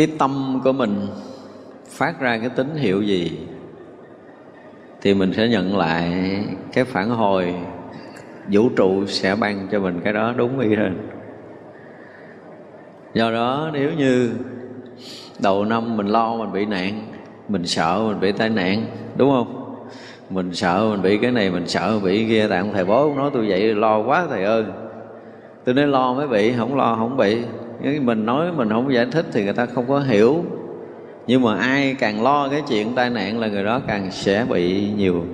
cái tâm của mình phát ra cái tín hiệu gì thì mình sẽ nhận lại cái phản hồi. Vũ trụ sẽ ban cho mình cái đó đúng y hơn. Do đó, nếu như đầu năm mình lo mình bị nạn, mình sợ mình bị tai nạn, đúng không? Mình sợ mình bị cái này, mình sợ mình bị cái kia. Tại ông thầy bố nói tôi vậy, lo quá thầy ơi. Tôi nói lo mới bị, không lo không bị nếu mình nói mình không giải thích thì người ta không có hiểu. Nhưng mà ai càng lo cái chuyện tai nạn là người đó càng sẽ bị nhiều.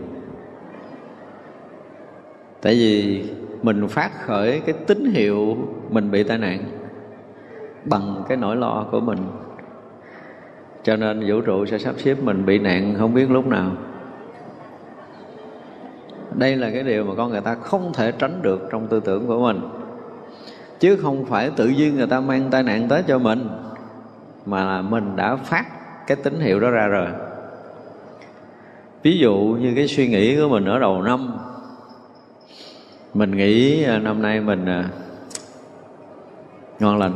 Tại vì mình phát khởi cái tín hiệu mình bị tai nạn bằng cái nỗi lo của mình. Cho nên vũ trụ sẽ sắp xếp mình bị nạn không biết lúc nào. Đây là cái điều mà con người ta không thể tránh được trong tư tưởng của mình chứ không phải tự nhiên người ta mang tai nạn tới cho mình, mà là mình đã phát cái tín hiệu đó ra rồi. Ví dụ như cái suy nghĩ của mình ở đầu năm, mình nghĩ à, năm nay mình à, ngon lành.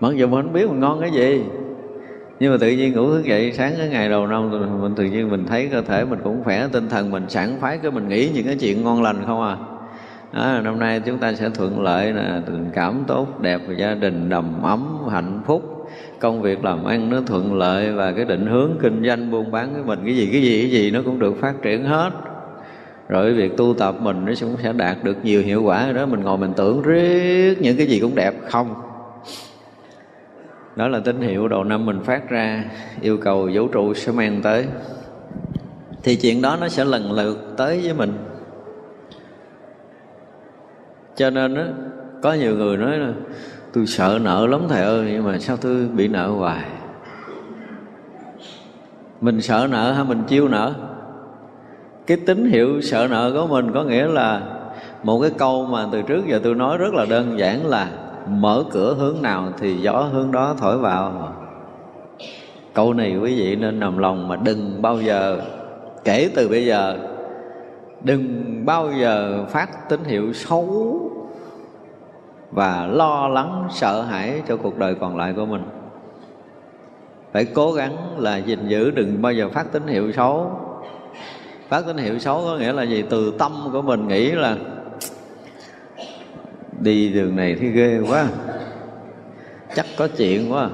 Mặc dù mình không biết mình ngon cái gì, nhưng mà tự nhiên ngủ thức dậy sáng cái ngày đầu năm mình tự nhiên mình thấy cơ thể mình cũng khỏe, tinh thần mình sảng khoái, cái mình nghĩ những cái chuyện ngon lành không à đó, năm nay chúng ta sẽ thuận lợi là tình cảm tốt đẹp gia đình đầm ấm hạnh phúc. Công việc làm ăn nó thuận lợi và cái định hướng kinh doanh buôn bán của mình cái gì cái gì cái gì nó cũng được phát triển hết. Rồi việc tu tập mình nó cũng sẽ đạt được nhiều hiệu quả đó. Mình ngồi mình tưởng riết những cái gì cũng đẹp không. Đó là tín hiệu đầu năm mình phát ra yêu cầu vũ trụ sẽ mang tới. Thì chuyện đó nó sẽ lần lượt tới với mình cho nên đó, có nhiều người nói là tôi sợ nợ lắm thầy ơi nhưng mà sao tôi bị nợ hoài? Mình sợ nợ hay mình chiêu nợ. Cái tín hiệu sợ nợ của mình có nghĩa là một cái câu mà từ trước giờ tôi nói rất là đơn giản là mở cửa hướng nào thì gió hướng đó thổi vào. Câu này quý vị nên nằm lòng mà đừng bao giờ kể từ bây giờ đừng bao giờ phát tín hiệu xấu và lo lắng, sợ hãi cho cuộc đời còn lại của mình. Phải cố gắng là gìn giữ, đừng bao giờ phát tín hiệu xấu. Phát tín hiệu xấu có nghĩa là gì? Từ tâm của mình nghĩ là, đi đường này thì ghê quá, chắc có chuyện quá.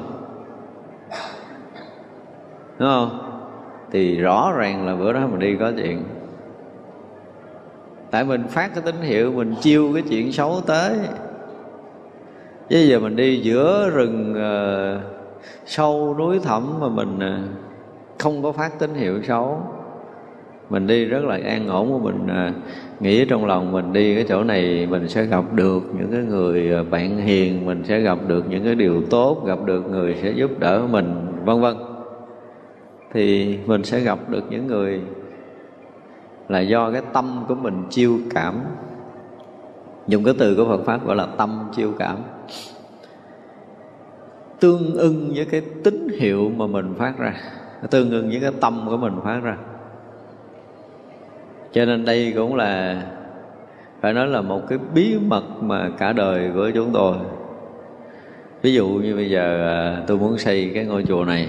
Đúng không? Thì rõ ràng là bữa đó mình đi có chuyện. Tại mình phát cái tín hiệu, mình chiêu cái chuyện xấu tới chứ giờ mình đi giữa rừng uh, sâu núi thẳm mà mình uh, không có phát tín hiệu xấu. Mình đi rất là an ổn của mình uh, nghĩ trong lòng mình đi cái chỗ này mình sẽ gặp được những cái người bạn hiền mình sẽ gặp được những cái điều tốt gặp được người sẽ giúp đỡ mình vân vân. Thì mình sẽ gặp được những người là do cái tâm của mình chiêu cảm dùng cái từ của Phật pháp gọi là tâm chiêu cảm. Tương ưng với cái tín hiệu mà mình phát ra. Tương ưng với cái tâm của mình phát ra. Cho nên đây cũng là, phải nói là một cái bí mật mà cả đời của chúng tôi. Ví dụ như bây giờ à, tôi muốn xây cái ngôi chùa này,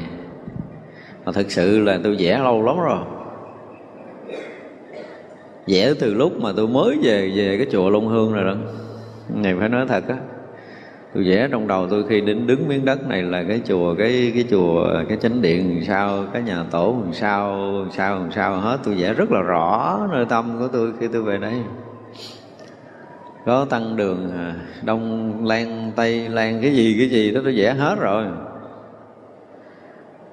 mà thực sự là tôi vẽ lâu lắm rồi vẽ từ lúc mà tôi mới về về cái chùa Long Hương rồi đó. Này phải nói thật á, tôi vẽ trong đầu tôi khi đến, đứng miếng đất này là cái chùa, cái cái chùa, cái chánh điện sao, cái nhà tổ làm sao làm sao làm sao hết. Tôi vẽ rất là rõ nơi tâm của tôi khi tôi về đây. Có tăng đường à, đông lan tây lan cái gì cái gì đó, tôi vẽ hết rồi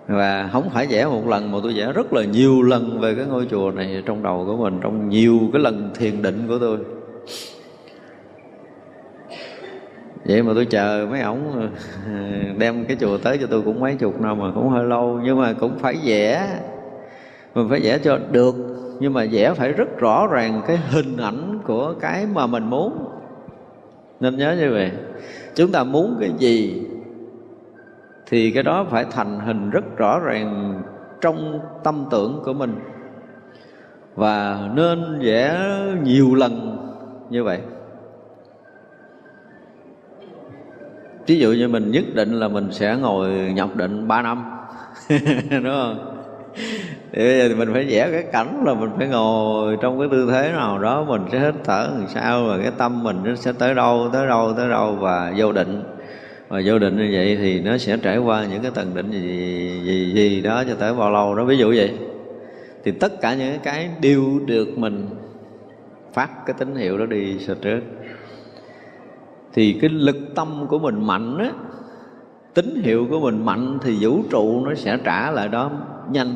và không phải vẽ một lần mà tôi vẽ rất là nhiều lần về cái ngôi chùa này trong đầu của mình, trong nhiều cái lần thiền định của tôi. Vậy mà tôi chờ mấy ổng, đem cái chùa tới cho tôi cũng mấy chục năm mà cũng hơi lâu, nhưng mà cũng phải vẽ. Mình phải vẽ cho được, nhưng mà vẽ phải rất rõ ràng cái hình ảnh của cái mà mình muốn. Nên nhớ như vậy, chúng ta muốn cái gì thì cái đó phải thành hình rất rõ ràng trong tâm tưởng của mình. Và nên vẽ nhiều lần như vậy. Ví dụ như mình nhất định là mình sẽ ngồi nhập định 3 năm, đúng không? Thì bây giờ thì mình phải vẽ cái cảnh là mình phải ngồi trong cái tư thế nào đó, mình sẽ hít thở làm sao và cái tâm mình nó sẽ tới đâu tới đâu tới đâu và vô định và vô định như vậy thì nó sẽ trải qua những cái tầng định gì gì gì đó cho tới bao lâu đó. Ví dụ vậy, thì tất cả những cái đều được mình phát cái tín hiệu đó đi sơ trước thì cái lực tâm của mình mạnh á, tín hiệu của mình mạnh thì vũ trụ nó sẽ trả lại đó nhanh.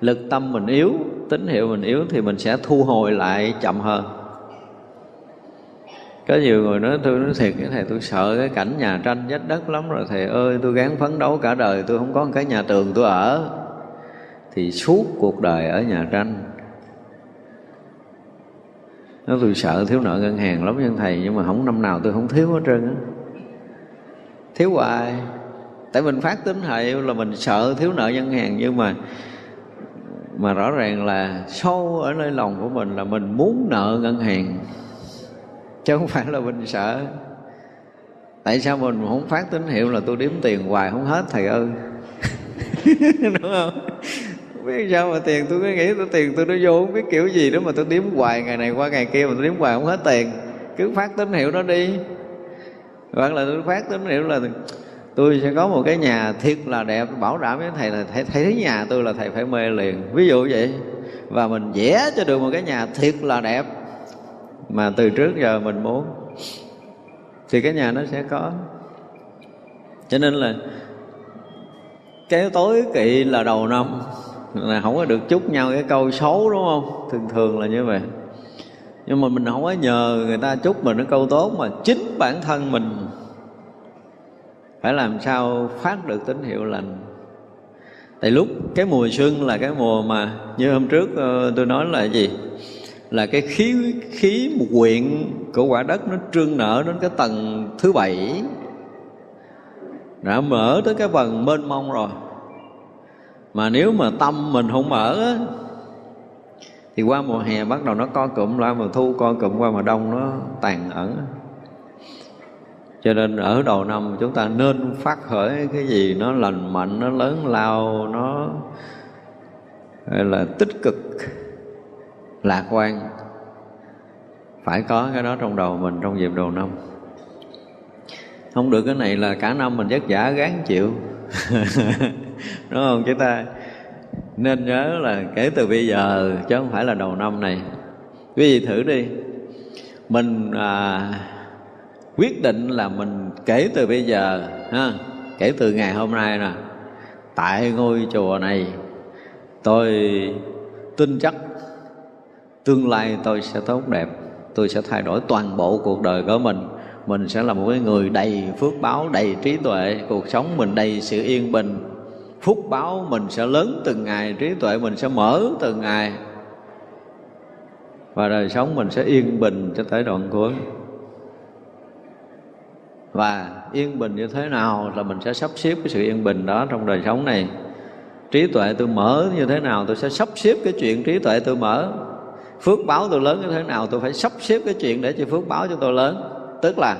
Lực tâm mình yếu, tín hiệu mình yếu thì mình sẽ thu hồi lại chậm hơn có nhiều người nói, tôi nói thiệt cái thầy tôi sợ cái cảnh nhà tranh vách đất lắm rồi. Thầy ơi, tôi gắng phấn đấu cả đời, tôi không có một cái nhà tường tôi ở. Thì suốt cuộc đời ở nhà tranh. Nó tôi sợ thiếu nợ ngân hàng lắm nhưng thầy, nhưng mà không, năm nào tôi không thiếu hết trơn á. Thiếu hoài. Tại mình phát tín hiệu là mình sợ thiếu nợ ngân hàng, nhưng mà mà rõ ràng là sâu ở nơi lòng của mình là mình muốn nợ ngân hàng chứ không phải là mình sợ. Tại sao mình không phát tín hiệu là tôi đếm tiền hoài không hết thầy ơi? Đúng không? Biết sao mà tiền tôi cứ nghĩ tôi tiền tôi nó vô không biết kiểu gì đó mà tôi đếm hoài ngày này qua ngày kia mà tôi đếm hoài không hết tiền. Cứ phát tín hiệu đó đi. Hoặc là tôi phát tín hiệu là tôi sẽ có một cái nhà thiệt là đẹp bảo đảm với thầy là thầy, thầy thấy nhà tôi là thầy phải mê liền. Ví dụ vậy. Và mình vẽ cho được một cái nhà thiệt là đẹp mà từ trước giờ mình muốn, thì cái nhà nó sẽ có. Cho nên là cái tối kỵ là đầu năm, là không có được chúc nhau cái câu xấu, đúng không? Thường thường là như vậy. Nhưng mà mình không có nhờ người ta chúc mình cái câu tốt mà chính bản thân mình phải làm sao phát được tín hiệu lành. Tại lúc cái mùa xuân là cái mùa mà như hôm trước ờ, tôi nói là gì? Là cái khí khí một quyện của quả đất nó trương nở đến cái tầng thứ bảy. Đã mở tới cái phần mênh mông rồi. Mà nếu mà tâm mình không mở á, thì qua mùa hè bắt đầu nó co cụm lại mùa thu co cụm qua mùa đông nó tàn ẩn. Cho nên ở đầu năm chúng ta nên phát khởi cái gì nó lành mạnh nó lớn lao nó là tích cực lạc quan. Phải có cái đó trong đầu mình trong dịp đầu năm không được cái này là cả năm mình vất vả gán chịu. Đúng không chúng ta? Nên nhớ là kể từ bây giờ chứ không phải là đầu năm này. Quý vị thử đi. Mình à, quyết định là mình kể từ bây giờ ha kể từ ngày hôm nay nè. Tại ngôi chùa này tôi tin chắc tương lai tôi sẽ tốt đẹp, tôi sẽ thay đổi toàn bộ cuộc đời của mình. Mình sẽ là một cái người đầy phước báo, đầy trí tuệ. Cuộc sống mình đầy sự yên bình. Phúc báo mình sẽ lớn từng ngày, trí tuệ mình sẽ mở từng ngày. Và đời sống mình sẽ yên bình cho tới đoạn cuối. Và yên bình như thế nào là mình sẽ sắp xếp cái sự yên bình đó trong đời sống này. Trí tuệ tôi mở như thế nào, tôi sẽ sắp xếp cái chuyện trí tuệ tôi mở phước báo tôi lớn như thế nào, tôi phải sắp xếp cái chuyện để cho phước báo cho tôi lớn. Tức là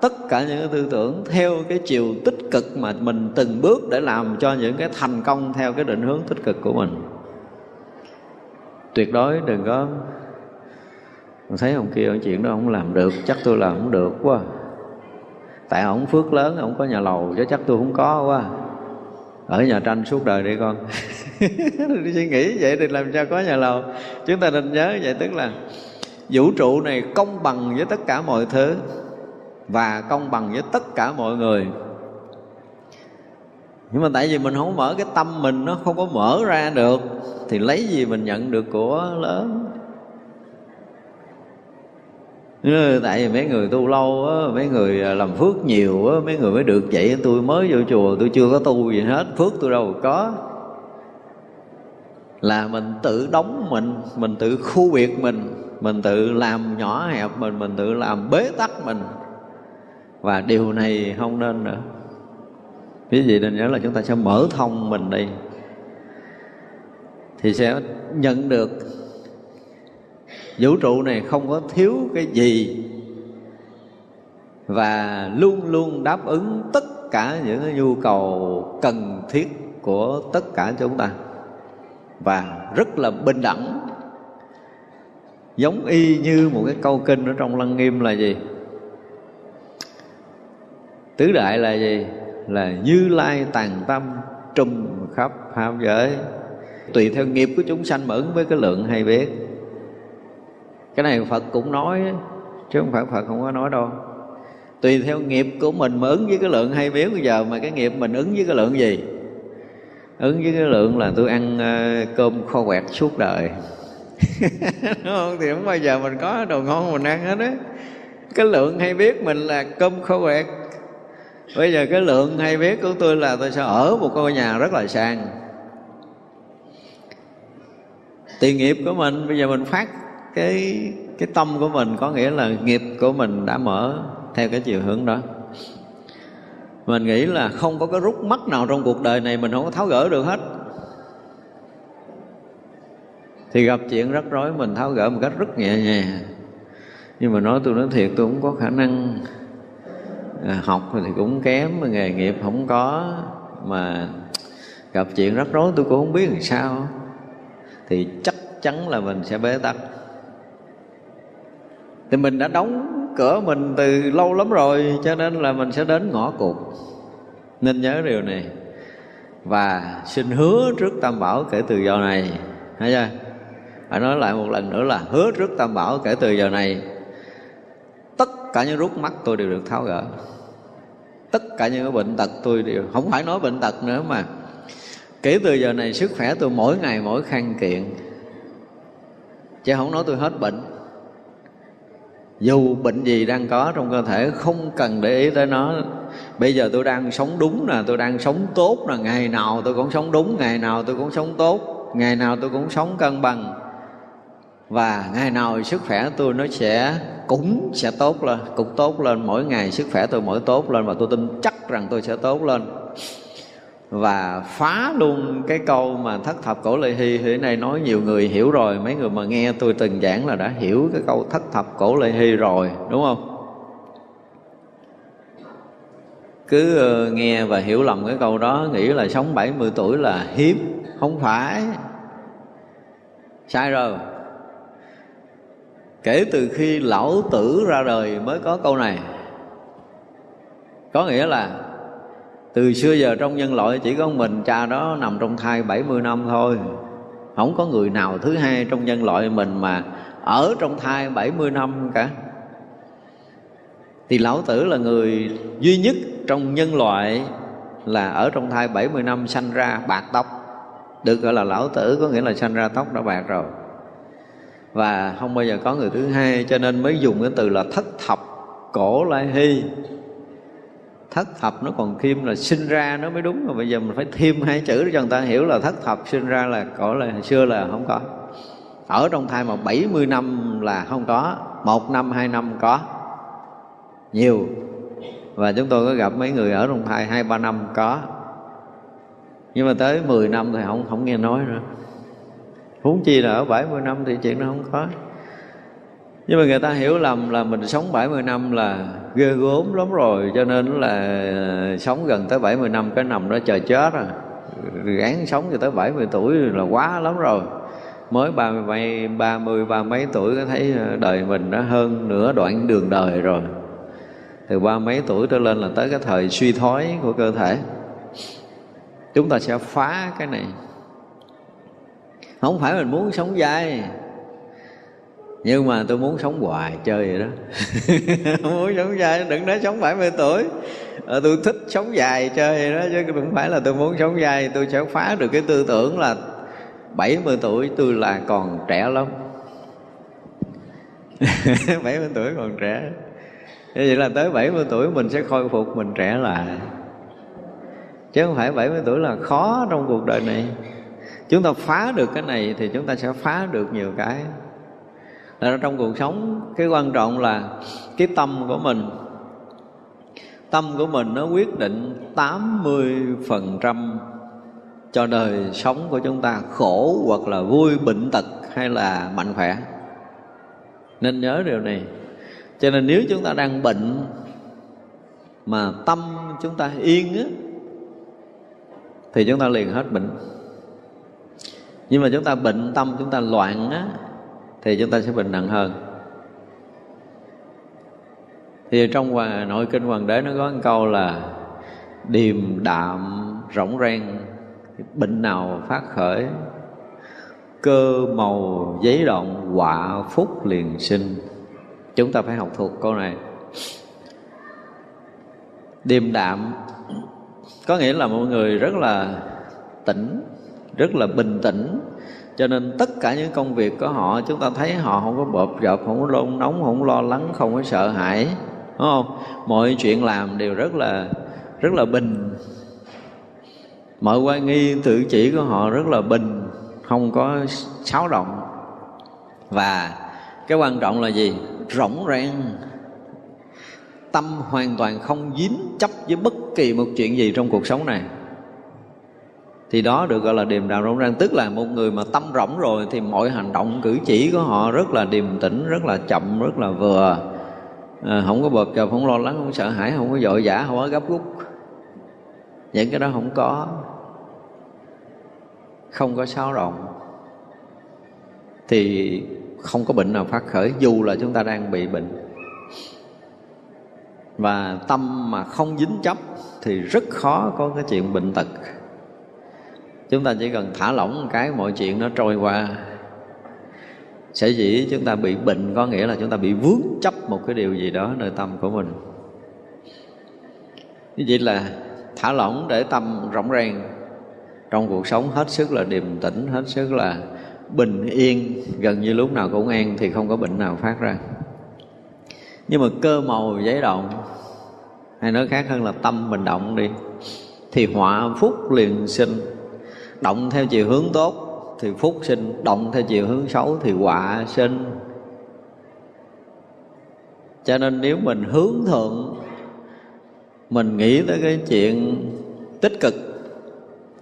tất cả những cái tư tưởng theo cái chiều tích cực mà mình từng bước để làm cho những cái thành công theo cái định hướng tích cực của mình. Tuyệt đối đừng có thấy ông kia ông chuyện đó không làm được, chắc tôi làm không được quá. Tại ông phước lớn ông có nhà lầu chứ chắc tôi không có quá ở nhà tranh suốt đời đi con. Đi suy nghĩ vậy thì làm sao có nhà lầu? Chúng ta nên nhớ vậy tức là vũ trụ này công bằng với tất cả mọi thứ và công bằng với tất cả mọi người. Nhưng mà tại vì mình không mở cái tâm mình nó không có mở ra được, thì lấy gì mình nhận được của lớn? Ừ, tại vì mấy người tu lâu á, mấy người à, làm phước nhiều á, mấy người mới được vậy. Tôi mới vô chùa, tôi chưa có tu gì hết, phước tôi đâu có. Là mình tự đóng mình mình tự khu biệt mình mình tự làm nhỏ hẹp mình mình tự làm bế tắc mình. Và điều này không nên nữa. Cái gì nên nhớ là chúng ta sẽ mở thông mình đi, thì sẽ nhận được vũ trụ này không có thiếu cái gì. Và luôn luôn đáp ứng tất cả những cái nhu cầu cần thiết của tất cả chúng ta. Và rất là bình đẳng. Giống y như một cái câu kinh ở trong lăng nghiêm là gì? Tứ đại là gì? Là như lai tàn tâm trùm khắp pháp giới. Tùy theo nghiệp của chúng sanh mà ứng với cái lượng hay biết cái này phật cũng nói, chứ không phải phật không có nói đâu. Tùy theo nghiệp của mình mà ứng với cái lượng hay biết bây giờ, mà cái nghiệp mình ứng với cái lượng gì? Ứng với cái lượng là tôi ăn ờ, cơm kho quẹt suốt đời. Đúng không? thì không bao giờ mình có đồ ngon mình ăn hết á. Cái lượng hay biết mình là cơm kho quẹt. Bây giờ cái lượng hay biết của tôi là tôi sẽ ở một ngôi nhà rất là sang tiền nghiệp của mình, bây giờ mình phát cái cái tâm của mình có nghĩa là nghiệp của mình đã mở theo cái chiều hướng đó. Mình nghĩ là không có cái rút mắt nào trong cuộc đời này mình không có tháo gỡ được hết. Thì gặp chuyện rắc rối mình tháo gỡ một cách rất nhẹ nhàng. Nhưng mà nói tôi nói thiệt tôi cũng có khả năng à, học thì cũng kém mà nghề nghiệp không có mà gặp chuyện rắc rối tôi cũng không biết làm sao. Thì chắc chắn là mình sẽ bế tắc thì mình đã đóng cửa mình từ lâu lắm rồi, cho nên là mình sẽ đến ngõ cụt. Nên nhớ điều này. Và xin hứa trước tam bảo kể từ giờ này. Thấy chưa? Phải nói lại một lần nữa là hứa trước tam bảo kể từ giờ này, tất cả những rút mắt tôi đều được tháo gỡ. Tất cả những cái bệnh tật tôi đều, không phải nói bệnh tật nữa mà, kể từ giờ này sức khỏe tôi mỗi ngày mỗi khăn kiện. Chứ không nói tôi hết bệnh dù bệnh gì đang có trong cơ thể, không cần để ý tới nó. Bây giờ tôi đang sống đúng nè, tôi đang sống tốt nè. Ngày nào tôi cũng sống đúng, ngày nào tôi cũng sống tốt, ngày nào tôi cũng sống cân bằng. Và ngày nào sức khỏe tôi nó sẽ cũng sẽ tốt lên, cũng tốt lên. Mỗi ngày sức khỏe tôi mỗi tốt lên và tôi tin chắc rằng tôi sẽ tốt lên và phá luôn cái câu mà thất thập cổ lê hy hiện này nói nhiều người hiểu rồi. Mấy người mà nghe tôi từng giảng là đã hiểu cái câu thất thập cổ lê hy rồi, đúng không? Cứ ờ, nghe và hiểu lầm cái câu đó, nghĩ là sống 70 tuổi là hiếm. Không phải. Sai rồi. Kể từ khi lão tử ra đời mới có câu này. Có nghĩa là từ xưa giờ trong nhân loại chỉ có mình cha đó nằm trong thai 70 năm thôi. Không có người nào thứ hai trong nhân loại mình mà ở trong thai 70 năm cả. Thì lão tử là người duy nhất trong nhân loại là ở trong thai 70 năm sanh ra bạc tóc. Được gọi là lão tử, có nghĩa là sanh ra tóc đã bạc rồi. Và không bao giờ có người thứ hai, cho nên mới dùng cái từ là thất thập cổ lai hy thất thập nó còn thêm là sinh ra nó mới đúng. Mà bây giờ mình phải thêm hai chữ để cho người ta hiểu là thất thập sinh ra là cổ là xưa là không có. Ở trong thai mà 70 năm là không có, một năm, hai năm có. Nhiều. Và chúng tôi có gặp mấy người ở trong thai hai, ba năm có. Nhưng mà tới 10 năm thì không không nghe nói nữa. Huống chi là ở 70 năm thì chuyện nó không có nhưng mà người ta hiểu lầm là mình sống 70 năm là ghê gốm lắm rồi, cho nên là sống gần tới 70 năm cái nằm đó chờ chết à. rồi gán sống cho tới 70 tuổi là quá lắm rồi. Mới ba mươi ba mươi, ba mấy tuổi có thấy đời mình đã hơn nửa đoạn đường đời rồi. Từ ba mấy tuổi trở lên là tới cái thời suy thoái của cơ thể. Chúng ta sẽ phá cái này. Không phải mình muốn sống dai nhưng mà tôi muốn sống hoài chơi vậy đó. Muốn sống dài đừng nói sống 70 tuổi. À, tôi thích sống dài chơi vậy đó chứ không phải là tôi muốn sống dài. Tôi sẽ phá được cái tư tưởng là 70 tuổi tôi là còn trẻ lắm. 70 tuổi còn trẻ. Như vậy là tới 70 tuổi mình sẽ khôi phục mình trẻ lại. Chứ không phải 70 tuổi là khó trong cuộc đời này. Chúng ta phá được cái này thì chúng ta sẽ phá được nhiều cái là trong cuộc sống, cái quan trọng là cái tâm của mình. Tâm của mình nó quyết định 80% cho đời sống của chúng ta, khổ hoặc là vui, bệnh tật hay là mạnh khỏe. Nên nhớ điều này. Cho nên nếu chúng ta đang bệnh mà tâm chúng ta yên á, thì chúng ta liền hết bệnh. Nhưng mà chúng ta bệnh, tâm chúng ta loạn á thì chúng ta sẽ bệnh nặng hơn. Thì trong hòa nội kinh hoàng đế nó có một câu là, điềm đạm rỗng rang bệnh nào phát khởi, cơ màu giấy động họa phúc liền sinh. Chúng ta phải học thuộc câu này. Điềm đạm có nghĩa là mọi người rất là tỉnh rất là bình tĩnh. Cho nên tất cả những công việc của họ, chúng ta thấy họ không có bộp rộp, không có lôn nóng, không có lo lắng, không có sợ hãi, đúng không? Mọi chuyện làm đều rất là rất là bình. Mọi quan nghi tự chỉ của họ rất là bình, không có xáo động. Và cái quan trọng là gì? Rỗng rang tâm hoàn toàn không dính chấp với bất kỳ một chuyện gì trong cuộc sống này thì đó được gọi là điềm đạm rộng rang. Tức là một người mà tâm rỗng rồi thì mọi hành động cử chỉ của họ rất là điềm tĩnh rất là chậm rất là vừa. À, không có bợp chợp không lo lắng không sợ hãi không có vội vã không có gấp rút những cái đó không có. Không có xáo động thì không có bệnh nào phát khởi dù là chúng ta đang bị bệnh. Và tâm mà không dính chấp thì rất khó có cái chuyện bệnh tật chúng ta chỉ cần thả lỏng một cái, mọi chuyện nó trôi qua. Sẽ dĩ chúng ta bị bệnh có nghĩa là chúng ta bị vướng chấp một cái điều gì đó nơi tâm của mình. Như vậy là thả lỏng để tâm rộng ràng. Trong cuộc sống hết sức là điềm tĩnh, hết sức là bình yên, gần như lúc nào cũng an thì không có bệnh nào phát ra. Nhưng mà cơ màu giấy động, hay nói khác hơn là tâm mình động đi, thì họa phúc liền sinh động theo chiều hướng tốt thì phúc sinh, động theo chiều hướng xấu thì họa sinh. Cho nên nếu mình hướng thượng, mình nghĩ tới cái chuyện tích cực,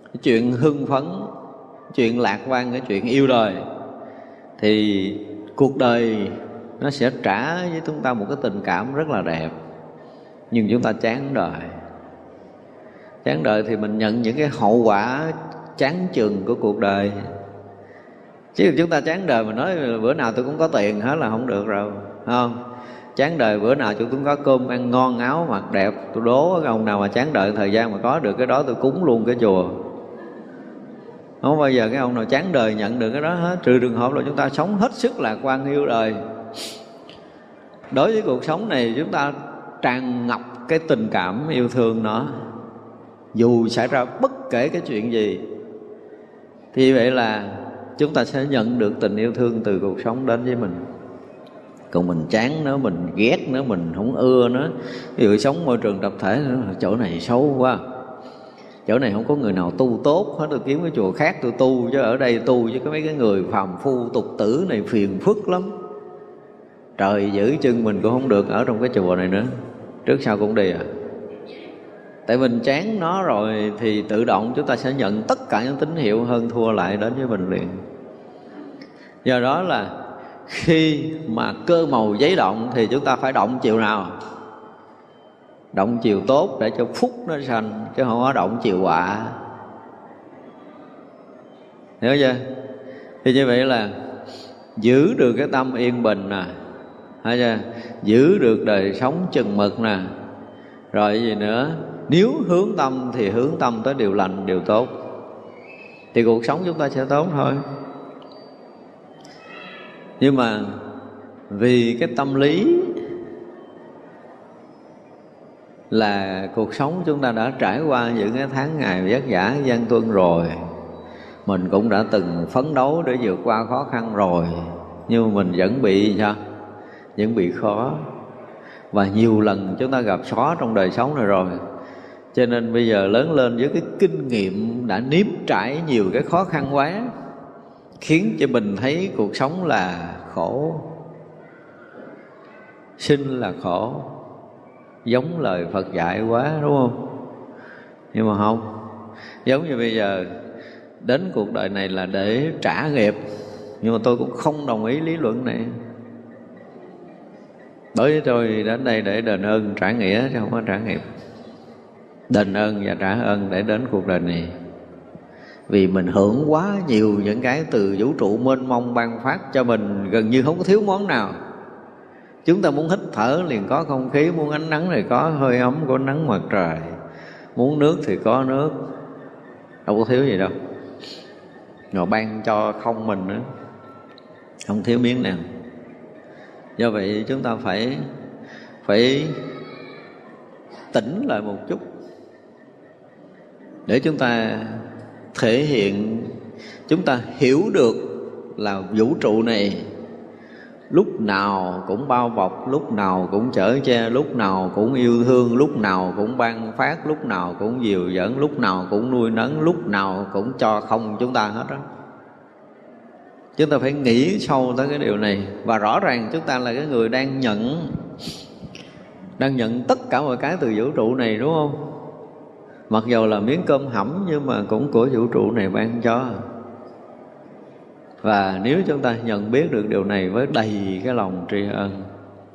cái chuyện hưng phấn, chuyện lạc quan, cái chuyện yêu đời, thì cuộc đời nó sẽ trả với chúng ta một cái tình cảm rất là đẹp. Nhưng chúng ta chán đời. Chán đời thì mình nhận những cái hậu quả chán chừng của cuộc đời. Chứ chúng ta chán đời mà nói bữa nào tôi cũng có tiền, hết là không được rồi không? Chán đời bữa nào tôi cũng có cơm ăn ngon, áo mặc đẹp, tôi đố cái ông nào mà chán đợi thời gian mà có được cái đó tôi cúng luôn cái chùa. Không bao giờ cái ông nào chán đời nhận được cái đó hết, trừ trường hợp là chúng ta sống hết sức lạc quan yêu đời. Đối với cuộc sống này chúng ta tràn ngập cái tình cảm yêu thương nó, dù xảy ra bất kể cái chuyện gì thì vậy là chúng ta sẽ nhận được tình yêu thương từ cuộc sống đến với mình. Còn mình chán nó mình ghét nó mình không ưa nó ví dụ sống môi trường tập thể, chỗ này xấu quá. Chỗ này không có người nào tu tốt hết, tôi kiếm cái chùa khác tôi tu, chứ ở đây tu với cái mấy cái người phàm phu, tục tử này phiền phức lắm. Trời giữ chân mình cũng không được ở trong cái chùa này nữa. Trước sau cũng đi à tại mình chán nó rồi thì tự động chúng ta sẽ nhận tất cả những tín hiệu hơn thua lại đến với mình liền do đó là khi mà cơ màu giấy động thì chúng ta phải động chiều nào? Động chiều tốt để cho phúc nó sanh chứ không có động chiều họa hiểu chưa? Thì như vậy là giữ được cái tâm yên bình nè. Thấy chưa? Giữ được đời sống chừng mực nè. Rồi gì nữa? Nếu hướng tâm thì hướng tâm tới điều lành, điều tốt. Thì cuộc sống chúng ta sẽ tốt thôi. Nhưng mà vì cái tâm lý là cuộc sống chúng ta đã trải qua những cái tháng ngày vất vả, gian tuân rồi, mình cũng đã từng phấn đấu để vượt qua khó khăn rồi, nhưng mà mình vẫn bị sao? Vẫn bị khó. Và nhiều lần chúng ta gặp khó trong đời sống này rồi cho nên bây giờ lớn lên với cái kinh nghiệm đã nếm trải nhiều cái khó khăn quá, khiến cho mình thấy cuộc sống là khổ, sinh là khổ, giống lời phật dạy quá, đúng không? Nhưng mà không, giống như bây giờ, đến cuộc đời này là để trả nghiệp, nhưng mà tôi cũng không đồng ý lý luận này. Bởi vì tôi đến đây để đền ơn trả nghĩa chứ không có trả nghiệp đền ơn và trả ơn để đến cuộc đời này. Vì mình hưởng quá nhiều những cái từ vũ trụ mênh mông ban phát cho mình, gần như không có thiếu món nào. Chúng ta muốn hít thở liền có không khí, muốn ánh nắng thì có, hơi ấm của nắng mặt trời. Muốn nước thì có nước. Đâu có thiếu gì đâu. Rồi ban cho không mình nữa. Không thiếu miếng nào. Do vậy chúng ta phải phải tỉnh lại một chút để chúng ta thể hiện, chúng ta hiểu được là vũ trụ này lúc nào cũng bao bọc, lúc nào cũng chở che, lúc nào cũng yêu thương, lúc nào cũng ban phát, lúc nào cũng dìu dẫn lúc nào cũng nuôi nấng, lúc nào cũng cho không chúng ta hết đó chúng ta phải nghĩ sâu tới cái điều này. Và rõ ràng chúng ta là cái người đang nhận đang nhận tất cả mọi cái từ vũ trụ này, đúng không? Mặc dù là miếng cơm hẩm nhưng mà cũng của vũ trụ này ban cho. Và nếu chúng ta nhận biết được điều này với đầy cái lòng tri ân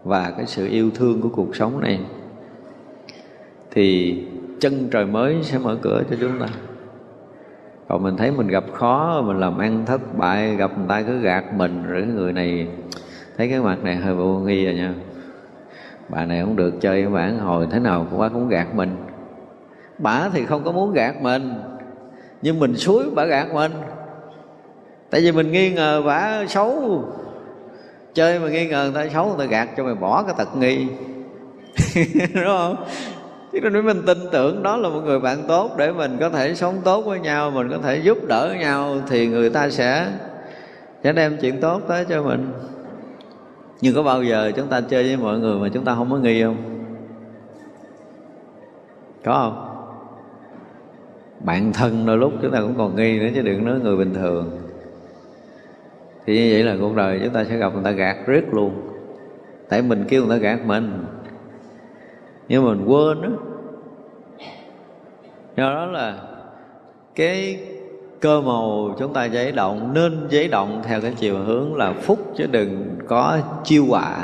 và cái sự yêu thương của cuộc sống này, thì chân trời mới sẽ mở cửa cho chúng ta. Còn mình thấy mình gặp khó, mình làm ăn thất bại, gặp người ta cứ gạt mình, rồi cái người này thấy cái mặt này hơi vô nghi rồi nha. Bà này không được chơi với bản hồi thế nào cũng quá cũng gạt mình bả thì không có muốn gạt mình, nhưng mình suối bả gạt mình. Tại vì mình nghi ngờ bả xấu. Chơi mà nghi ngờ người ta xấu, người ta gạt cho mày bỏ cái tật nghi. Đúng không? Chứ nếu mình tin tưởng đó là một người bạn tốt để mình có thể sống tốt với nhau, mình có thể giúp đỡ nhau thì người ta sẽ sẽ đem chuyện tốt tới cho mình. Nhưng có bao giờ chúng ta chơi với mọi người mà chúng ta không có nghi không? Có không? Bạn thân đôi lúc chúng ta cũng còn nghi nữa chứ đừng nói người bình thường. Thì như vậy là cuộc đời chúng ta sẽ gặp người ta gạt riết luôn. Tại mình kêu người ta gạt mình. Nhưng mình quên đó do đó là cái cơ màu chúng ta giấy động nên giấy động theo cái chiều hướng là phúc chứ đừng có chiêu họa.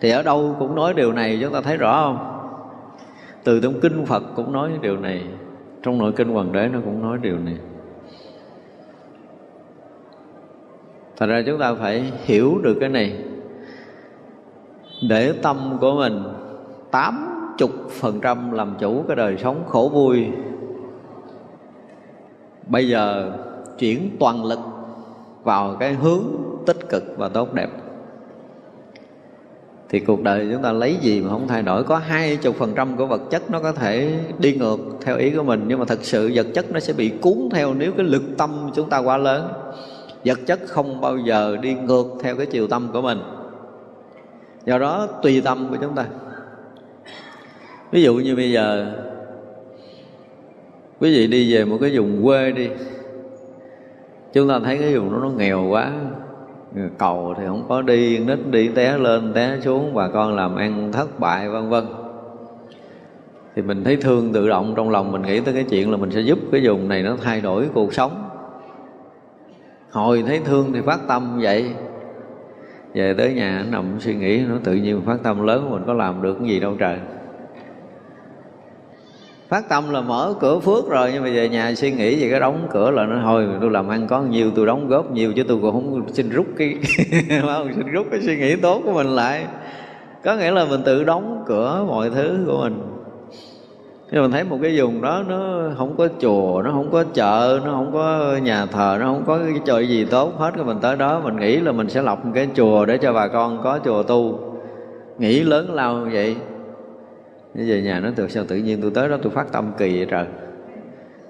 Thì ở đâu cũng nói điều này, chúng ta thấy rõ không? Từ trong kinh phật cũng nói điều này trong nội kinh hoàng đế nó cũng nói điều này. Thật ra chúng ta phải hiểu được cái này. Để tâm của mình tám chục phần trăm làm chủ cái đời sống khổ vui, bây giờ chuyển toàn lực vào cái hướng tích cực và tốt đẹp thì cuộc đời chúng ta lấy gì mà không thay đổi? Có hai chục phần trăm của vật chất nó có thể đi ngược theo ý của mình, nhưng mà thật sự vật chất nó sẽ bị cuốn theo nếu cái lực tâm chúng ta quá lớn. Vật chất không bao giờ đi ngược theo cái chiều tâm của mình. Do đó tùy tâm của chúng ta. Ví dụ như bây giờ, quý vị đi về một cái vùng quê đi, chúng ta thấy cái vùng đó nó nghèo quá cầu thì không có đi, nít đi té lên, té xuống, bà con làm ăn thất bại, vân vân. Thì mình thấy thương tự động, trong lòng mình nghĩ tới cái chuyện là mình sẽ giúp cái vùng này nó thay đổi cuộc sống. Hồi thấy thương thì phát tâm vậy. Về tới nhà nằm suy nghĩ, nó tự nhiên phát tâm lớn, mình có làm được cái gì đâu trời phát tâm là mở cửa phước rồi, nhưng mà về nhà suy nghĩ gì cái đóng cửa là nó thôi, tôi làm ăn có nhiều, tôi đóng góp nhiều, chứ tôi cũng không xin rút cái không xin rút cái suy nghĩ tốt của mình lại. Có nghĩa là mình tự đóng cửa mọi thứ của mình. Nhưng mình thấy một cái vùng đó nó không có chùa, nó không có chợ, nó không có nhà thờ, nó không có cái chợ gì tốt hết. Cái mình tới đó, mình nghĩ là mình sẽ lọc một cái chùa để cho bà con có chùa tu. Nghĩ lớn lao như vậy như về nhà nó tự sao tự nhiên tôi tới đó tôi phát tâm kỳ vậy trời?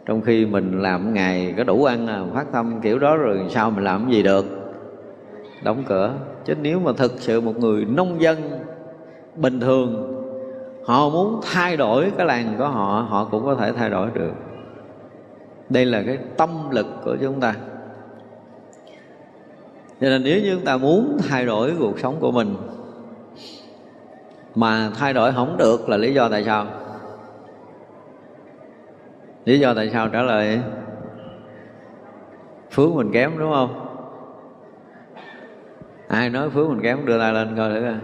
Trong khi mình làm ngày có đủ ăn à phát tâm kiểu đó rồi sao mình làm gì được? Đóng cửa. Chứ nếu mà thực sự một người nông dân bình thường, họ muốn thay đổi cái làng của họ họ cũng có thể thay đổi được. Đây là cái tâm lực của chúng ta. Cho nên nếu như chúng ta muốn thay đổi cuộc sống của mình mà thay đổi không được là lý do tại sao? Lý do tại sao trả lời? Phước mình kém đúng không? Ai nói phước mình kém đưa tay lên coi thử coi.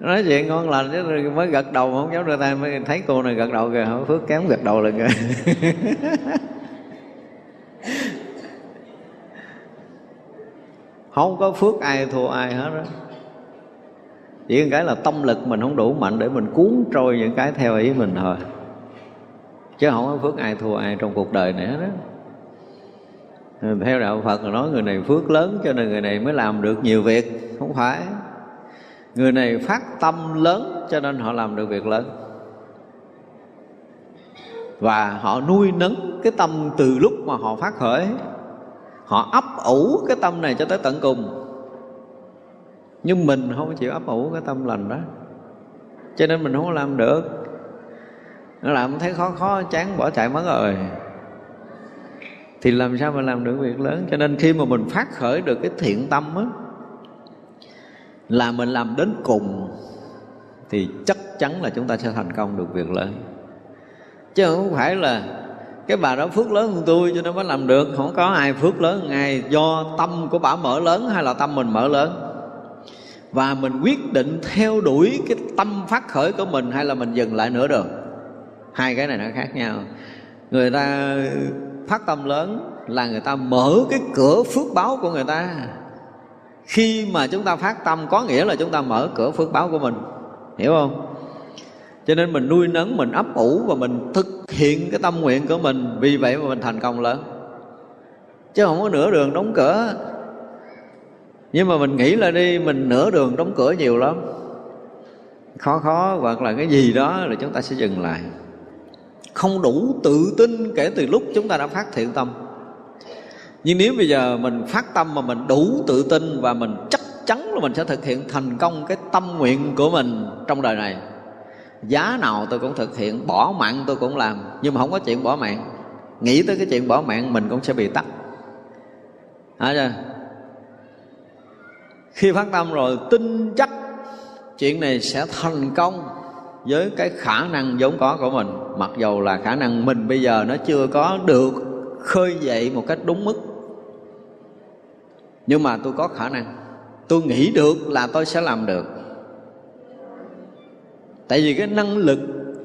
Nói chuyện ngon lành chứ mới gật đầu mà không dám đưa tay, mới thấy cô này gật đầu kìa, phước kém gật đầu là kìa. không có phước ai thua ai hết đó chỉ cái là tâm lực mình không đủ mạnh để mình cuốn trôi những cái theo ý mình thôi. Chứ không có phước ai thua ai trong cuộc đời này hết đó theo đạo Phật là nói, người này phước lớn cho nên người này mới làm được nhiều việc. Không phải. Người này phát tâm lớn cho nên họ làm được việc lớn. Và họ nuôi nấng cái tâm từ lúc mà họ phát khởi họ ấp ủ cái tâm này cho tới tận cùng. Nhưng mình không chịu ấp ủ cái tâm lành đó. Cho nên mình không làm được. Nó làm thấy khó khó, chán, bỏ chạy mất rồi. Thì làm sao mà làm được việc lớn? Cho nên khi mà mình phát khởi được cái thiện tâm á, là mình làm đến cùng, thì chắc chắn là chúng ta sẽ thành công được việc lớn. Chứ không phải là cái bà đó phước lớn hơn tôi cho nên mới làm được. Không có ai phước lớn hơn ai. Do tâm của bà mở lớn hay là tâm mình mở lớn? Và mình quyết định theo đuổi cái tâm phát khởi của mình hay là mình dừng lại nửa đường? Hai cái này nó khác nhau. Người ta phát tâm lớn là người ta mở cái cửa phước báo của người ta. Khi mà chúng ta phát tâm, có nghĩa là chúng ta mở cửa phước báo của mình. Hiểu không? Cho nên mình nuôi nấng, mình ấp ủ và mình thực hiện cái tâm nguyện của mình. Vì vậy mà mình thành công lớn. Chứ không có nửa đường đóng cửa. Nhưng mà mình nghĩ là đi, mình nửa đường đóng cửa nhiều lắm. Khó khó hoặc là cái gì đó là chúng ta sẽ dừng lại. Không đủ tự tin kể từ lúc chúng ta đã phát thiện tâm. Nhưng nếu bây giờ mình phát tâm mà mình đủ tự tin và mình chắc chắn là mình sẽ thực hiện thành công cái tâm nguyện của mình trong đời này giá nào tôi cũng thực hiện, bỏ mạng tôi cũng làm. Nhưng mà không có chuyện bỏ mạng. Nghĩ tới cái chuyện bỏ mạng, mình cũng sẽ bị tắt. Hả chưa? khi phát tâm rồi, tin chắc chuyện này sẽ thành công với cái khả năng vốn có của mình. Mặc dầu là khả năng mình bây giờ nó chưa có được khơi dậy một cách đúng mức. Nhưng mà tôi có khả năng. Tôi nghĩ được là tôi sẽ làm được tại vì cái năng lực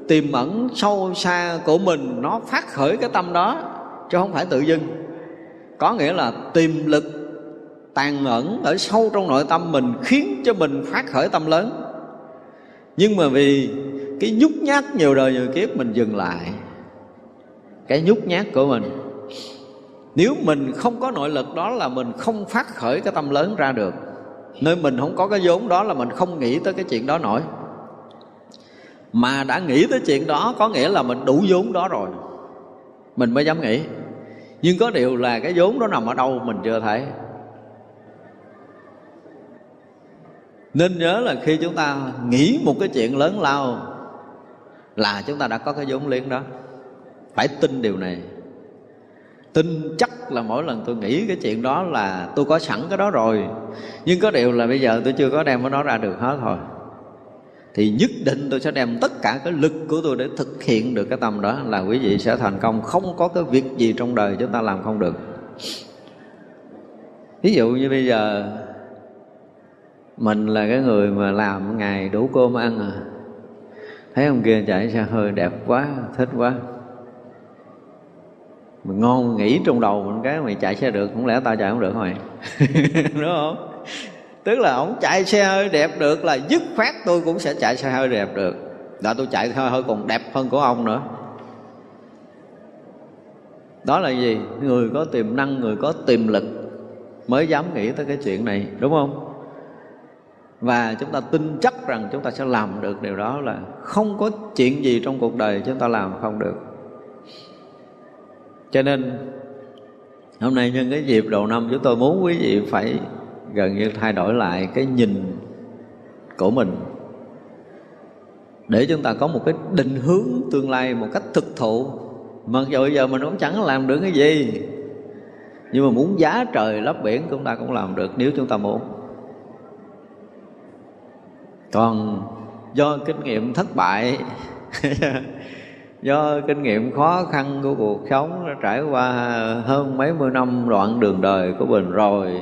tiềm ẩn sâu xa của mình nó phát khởi cái tâm đó, chứ không phải tự dưng. Có nghĩa là tiềm lực tàn ẩn ở sâu trong nội tâm mình khiến cho mình phát khởi tâm lớn. Nhưng mà vì cái nhút nhát nhiều đời nhiều kiếp mình dừng lại, cái nhút nhát của mình, nếu mình không có nội lực đó là mình không phát khởi cái tâm lớn ra được. Nơi mình không có cái vốn đó là mình không nghĩ tới cái chuyện đó nổi mà đã nghĩ tới chuyện đó, có nghĩa là mình đủ vốn đó rồi. Mình mới dám nghĩ. Nhưng có điều là cái vốn đó nằm ở đâu mình chưa thấy. Nên nhớ là khi chúng ta nghĩ một cái chuyện lớn lao là chúng ta đã có cái vốn liếng đó. Phải tin điều này. Tin chắc là mỗi lần tôi nghĩ cái chuyện đó là tôi có sẵn cái đó rồi. Nhưng có điều là bây giờ tôi chưa có đem cái đó ra được hết thôi thì nhất định tôi sẽ đem tất cả cái lực của tôi để thực hiện được cái tâm đó. Là quý vị sẽ thành công. Không có cái việc gì trong đời chúng ta làm không được. Ví dụ như bây giờ, mình là cái người mà làm ngày đủ cơm ăn à. Thấy ông kia chạy xe hơi đẹp quá, thích quá. Mình ngon nghĩ trong đầu mình cái mày chạy xe được cũng lẽ tao chạy không được mày? Đúng không? Tức là ổng chạy xe hơi đẹp được là dứt khoát tôi cũng sẽ chạy xe hơi đẹp được. Đã tôi chạy hơi hơi còn đẹp hơn của ông nữa. Đó là gì? Người có tiềm năng, người có tiềm lực mới dám nghĩ tới cái chuyện này, đúng không? Và chúng ta tin chắc rằng chúng ta sẽ làm được điều đó là không có chuyện gì trong cuộc đời chúng ta làm không được. Cho nên, hôm nay nhân cái dịp đầu năm chúng tôi muốn quý vị phải gần như thay đổi lại cái nhìn của mình. Để chúng ta có một cái định hướng tương lai một cách thực thụ. Mặc dù bây giờ mình cũng chẳng làm được cái gì, nhưng mà muốn giá trời lấp biển chúng ta cũng làm được nếu chúng ta muốn. Còn do kinh nghiệm thất bại do kinh nghiệm khó khăn của cuộc sống đã trải qua hơn mấy mươi năm đoạn đường đời của mình rồi,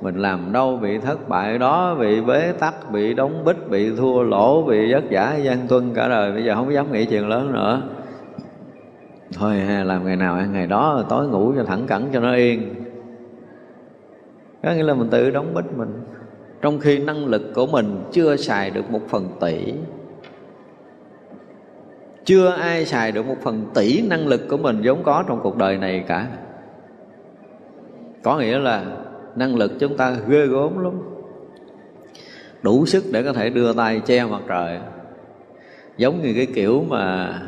mình làm đâu bị thất bại đó, bị bế tắc, bị đóng bích, bị thua lỗ, bị vất vả, gian tuân cả đời. Bây giờ không dám nghĩ chuyện lớn nữa. Thôi làm ngày nào ăn ngày đó, tối ngủ cho thẳng cẳng, cho nó yên. Có nghĩa là mình tự đóng bích mình. Trong khi năng lực của mình chưa xài được một phần tỷ chưa ai xài được một phần tỷ năng lực của mình vốn có trong cuộc đời này cả. Có nghĩa là năng lực chúng ta ghê gớm lắm. Đủ sức để có thể đưa tay che mặt trời. Giống như cái kiểu mà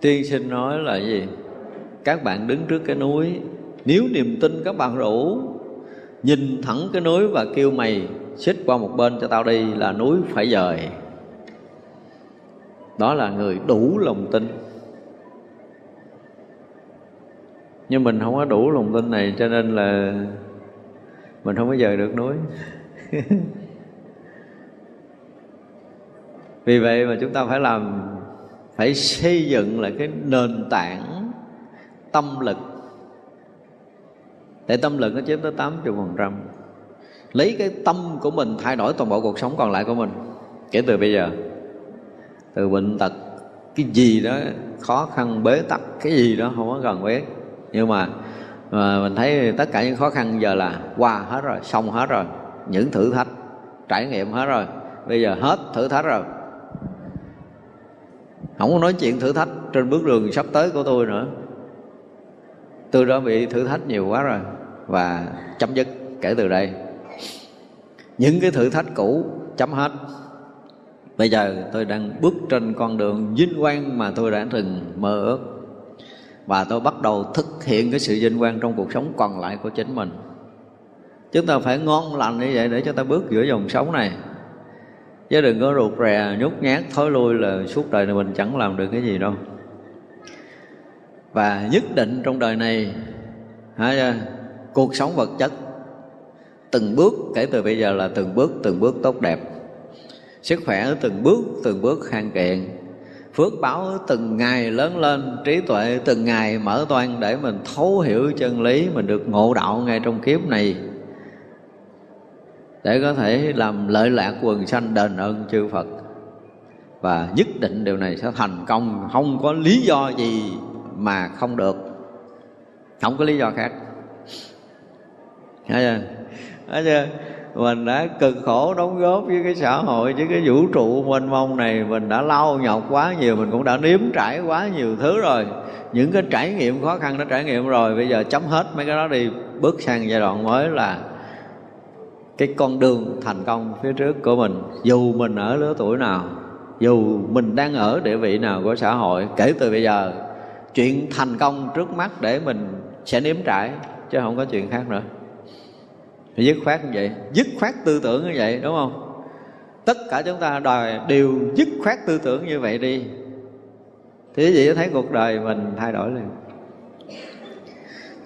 tiên sinh nói là gì? Các bạn đứng trước cái núi, nếu niềm tin các bạn đủ nhìn thẳng cái núi và kêu mày xích qua một bên cho tao đi là núi phải dời đó là người đủ lòng tin. Nhưng mình không có đủ lòng tin này, cho nên là mình không có dời được núi. Vì vậy mà chúng ta phải làm, phải xây dựng lại cái nền tảng tâm lực. Để tâm lực nó chiếm tới 80 phần trăm. Lấy cái tâm của mình thay đổi toàn bộ cuộc sống còn lại của mình, kể từ bây giờ từ bệnh tật cái gì đó khó khăn bế tắc cái gì đó không có cần biết. Nhưng mà, mà mình thấy tất cả những khó khăn giờ là qua hết rồi xong hết rồi. Những thử thách trải nghiệm hết rồi. Bây giờ hết thử thách rồi. Không có nói chuyện thử thách trên bước đường sắp tới của tôi nữa. Tôi đã bị thử thách nhiều quá rồi và chấm dứt kể từ đây. Những cái thử thách cũ chấm hết bây giờ tôi đang bước trên con đường vinh quang mà tôi đã từng mơ ước. Và tôi bắt đầu thực hiện cái sự vinh quang trong cuộc sống còn lại của chính mình. Chúng ta phải ngon lành như vậy để cho ta bước giữa dòng sống này. Chứ đừng có rụt rè nhút nhát thối lui là suốt đời này mình chẳng làm được cái gì đâu. Và nhất định trong đời này hả, cuộc sống vật chất từng bước kể từ bây giờ là từng bước từng bước tốt đẹp sức khỏe từng bước từng bước khang kiện. Phước báo từng ngày lớn lên, trí tuệ từng ngày mở toan để mình thấu hiểu chân lý, mình được ngộ đạo ngay trong kiếp này. Để có thể làm lợi lạc quần sanh đền ơn chư Phật. Và nhất định điều này sẽ thành công. Không có lý do gì mà không được. Không có lý do khác. Thấy chưa? Thấy chưa? Mình đã cực khổ đóng góp với cái xã hội, với cái vũ trụ mênh mông này. Mình đã lau nhọc quá nhiều, mình cũng đã nếm trải quá nhiều thứ rồi. Những cái trải nghiệm khó khăn đã trải nghiệm rồi. Bây giờ chấm hết mấy cái đó đi, bước sang giai đoạn mới là cái con đường thành công phía trước của mình. Dù mình ở lứa tuổi nào, dù mình đang ở địa vị nào của xã hội, kể từ bây giờ, chuyện thành công trước mắt để mình sẽ nếm trải, chứ không có chuyện khác nữa dứt khoát như vậy. Dứt khoát tư tưởng như vậy đúng không? Tất cả chúng ta đòi đều dứt khoát tư tưởng như vậy đi. Thì vậy thấy cuộc đời mình thay đổi liền.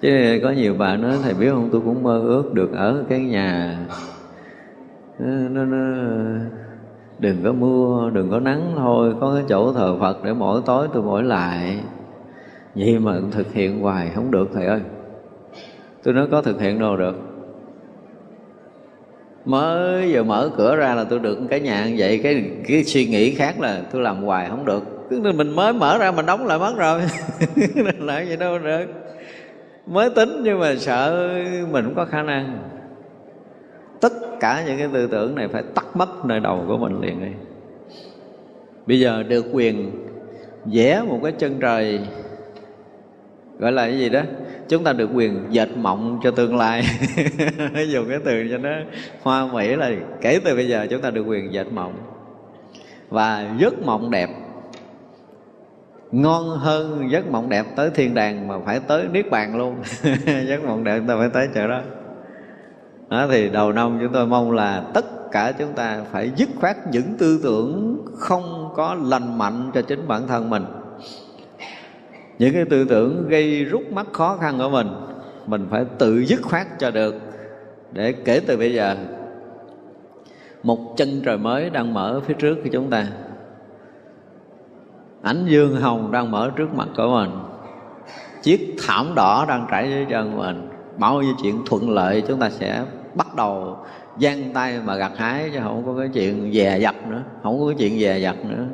Chứ có nhiều bạn nói thầy biết không tôi cũng mơ ước được ở cái nhà. Nó, nó đừng có mưa đừng có nắng thôi có cái chỗ thờ phật để mỗi tối tôi mỗi lại. Vậy mà thực hiện hoài không được thầy ơi. Tôi nói có thực hiện đâu được mới giờ mở cửa ra là tôi được cái nhà như vậy. Cái cái suy nghĩ khác là tôi làm hoài không được. Mình mới mở ra mình đóng lại mất rồi. Lại vậy đâu được. Mới tính nhưng mà sợ mình không có khả năng. Tất cả những cái tư tưởng này phải tắt mất nơi đầu của mình liền đi. Bây giờ được quyền vẽ một cái chân trời, gọi là cái gì đó? Chúng ta được quyền dệt mộng cho tương lai. Dùng cái từ cho nó hoa mỹ là kể từ bây giờ chúng ta được quyền dệt mộng. Và giấc mộng đẹp, ngon hơn giấc mộng đẹp tới thiên đàng mà phải tới niết bàn luôn. Giấc mộng đẹp ta phải tới chỗ đó. Đó, thì đầu năm chúng tôi mong là tất cả chúng ta phải dứt khoát những tư tưởng không có lành mạnh cho chính bản thân mình những cái tư tưởng gây rút mắt khó khăn của mình mình phải tự dứt khoát cho được. Để kể từ bây giờ, một chân trời mới đang mở phía trước của chúng ta. Ánh dương hồng đang mở trước mặt của mình. Chiếc thảm đỏ đang trải dưới chân mình. Bao nhiêu chuyện thuận lợi chúng ta sẽ bắt đầu giang tay mà gặt hái chứ không có cái chuyện dè dặt nữa, không có cái chuyện dè dặt nữa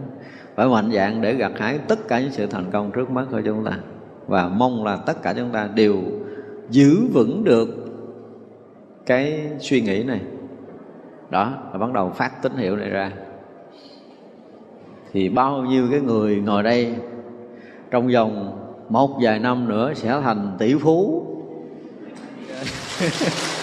phải mạnh dạng để gặt hái tất cả những sự thành công trước mắt của chúng ta. Và mong là tất cả chúng ta đều giữ vững được cái suy nghĩ này. Đó, và bắt đầu phát tín hiệu này ra. Thì bao nhiêu cái người ngồi đây trong vòng một vài năm nữa sẽ thành tỷ phú?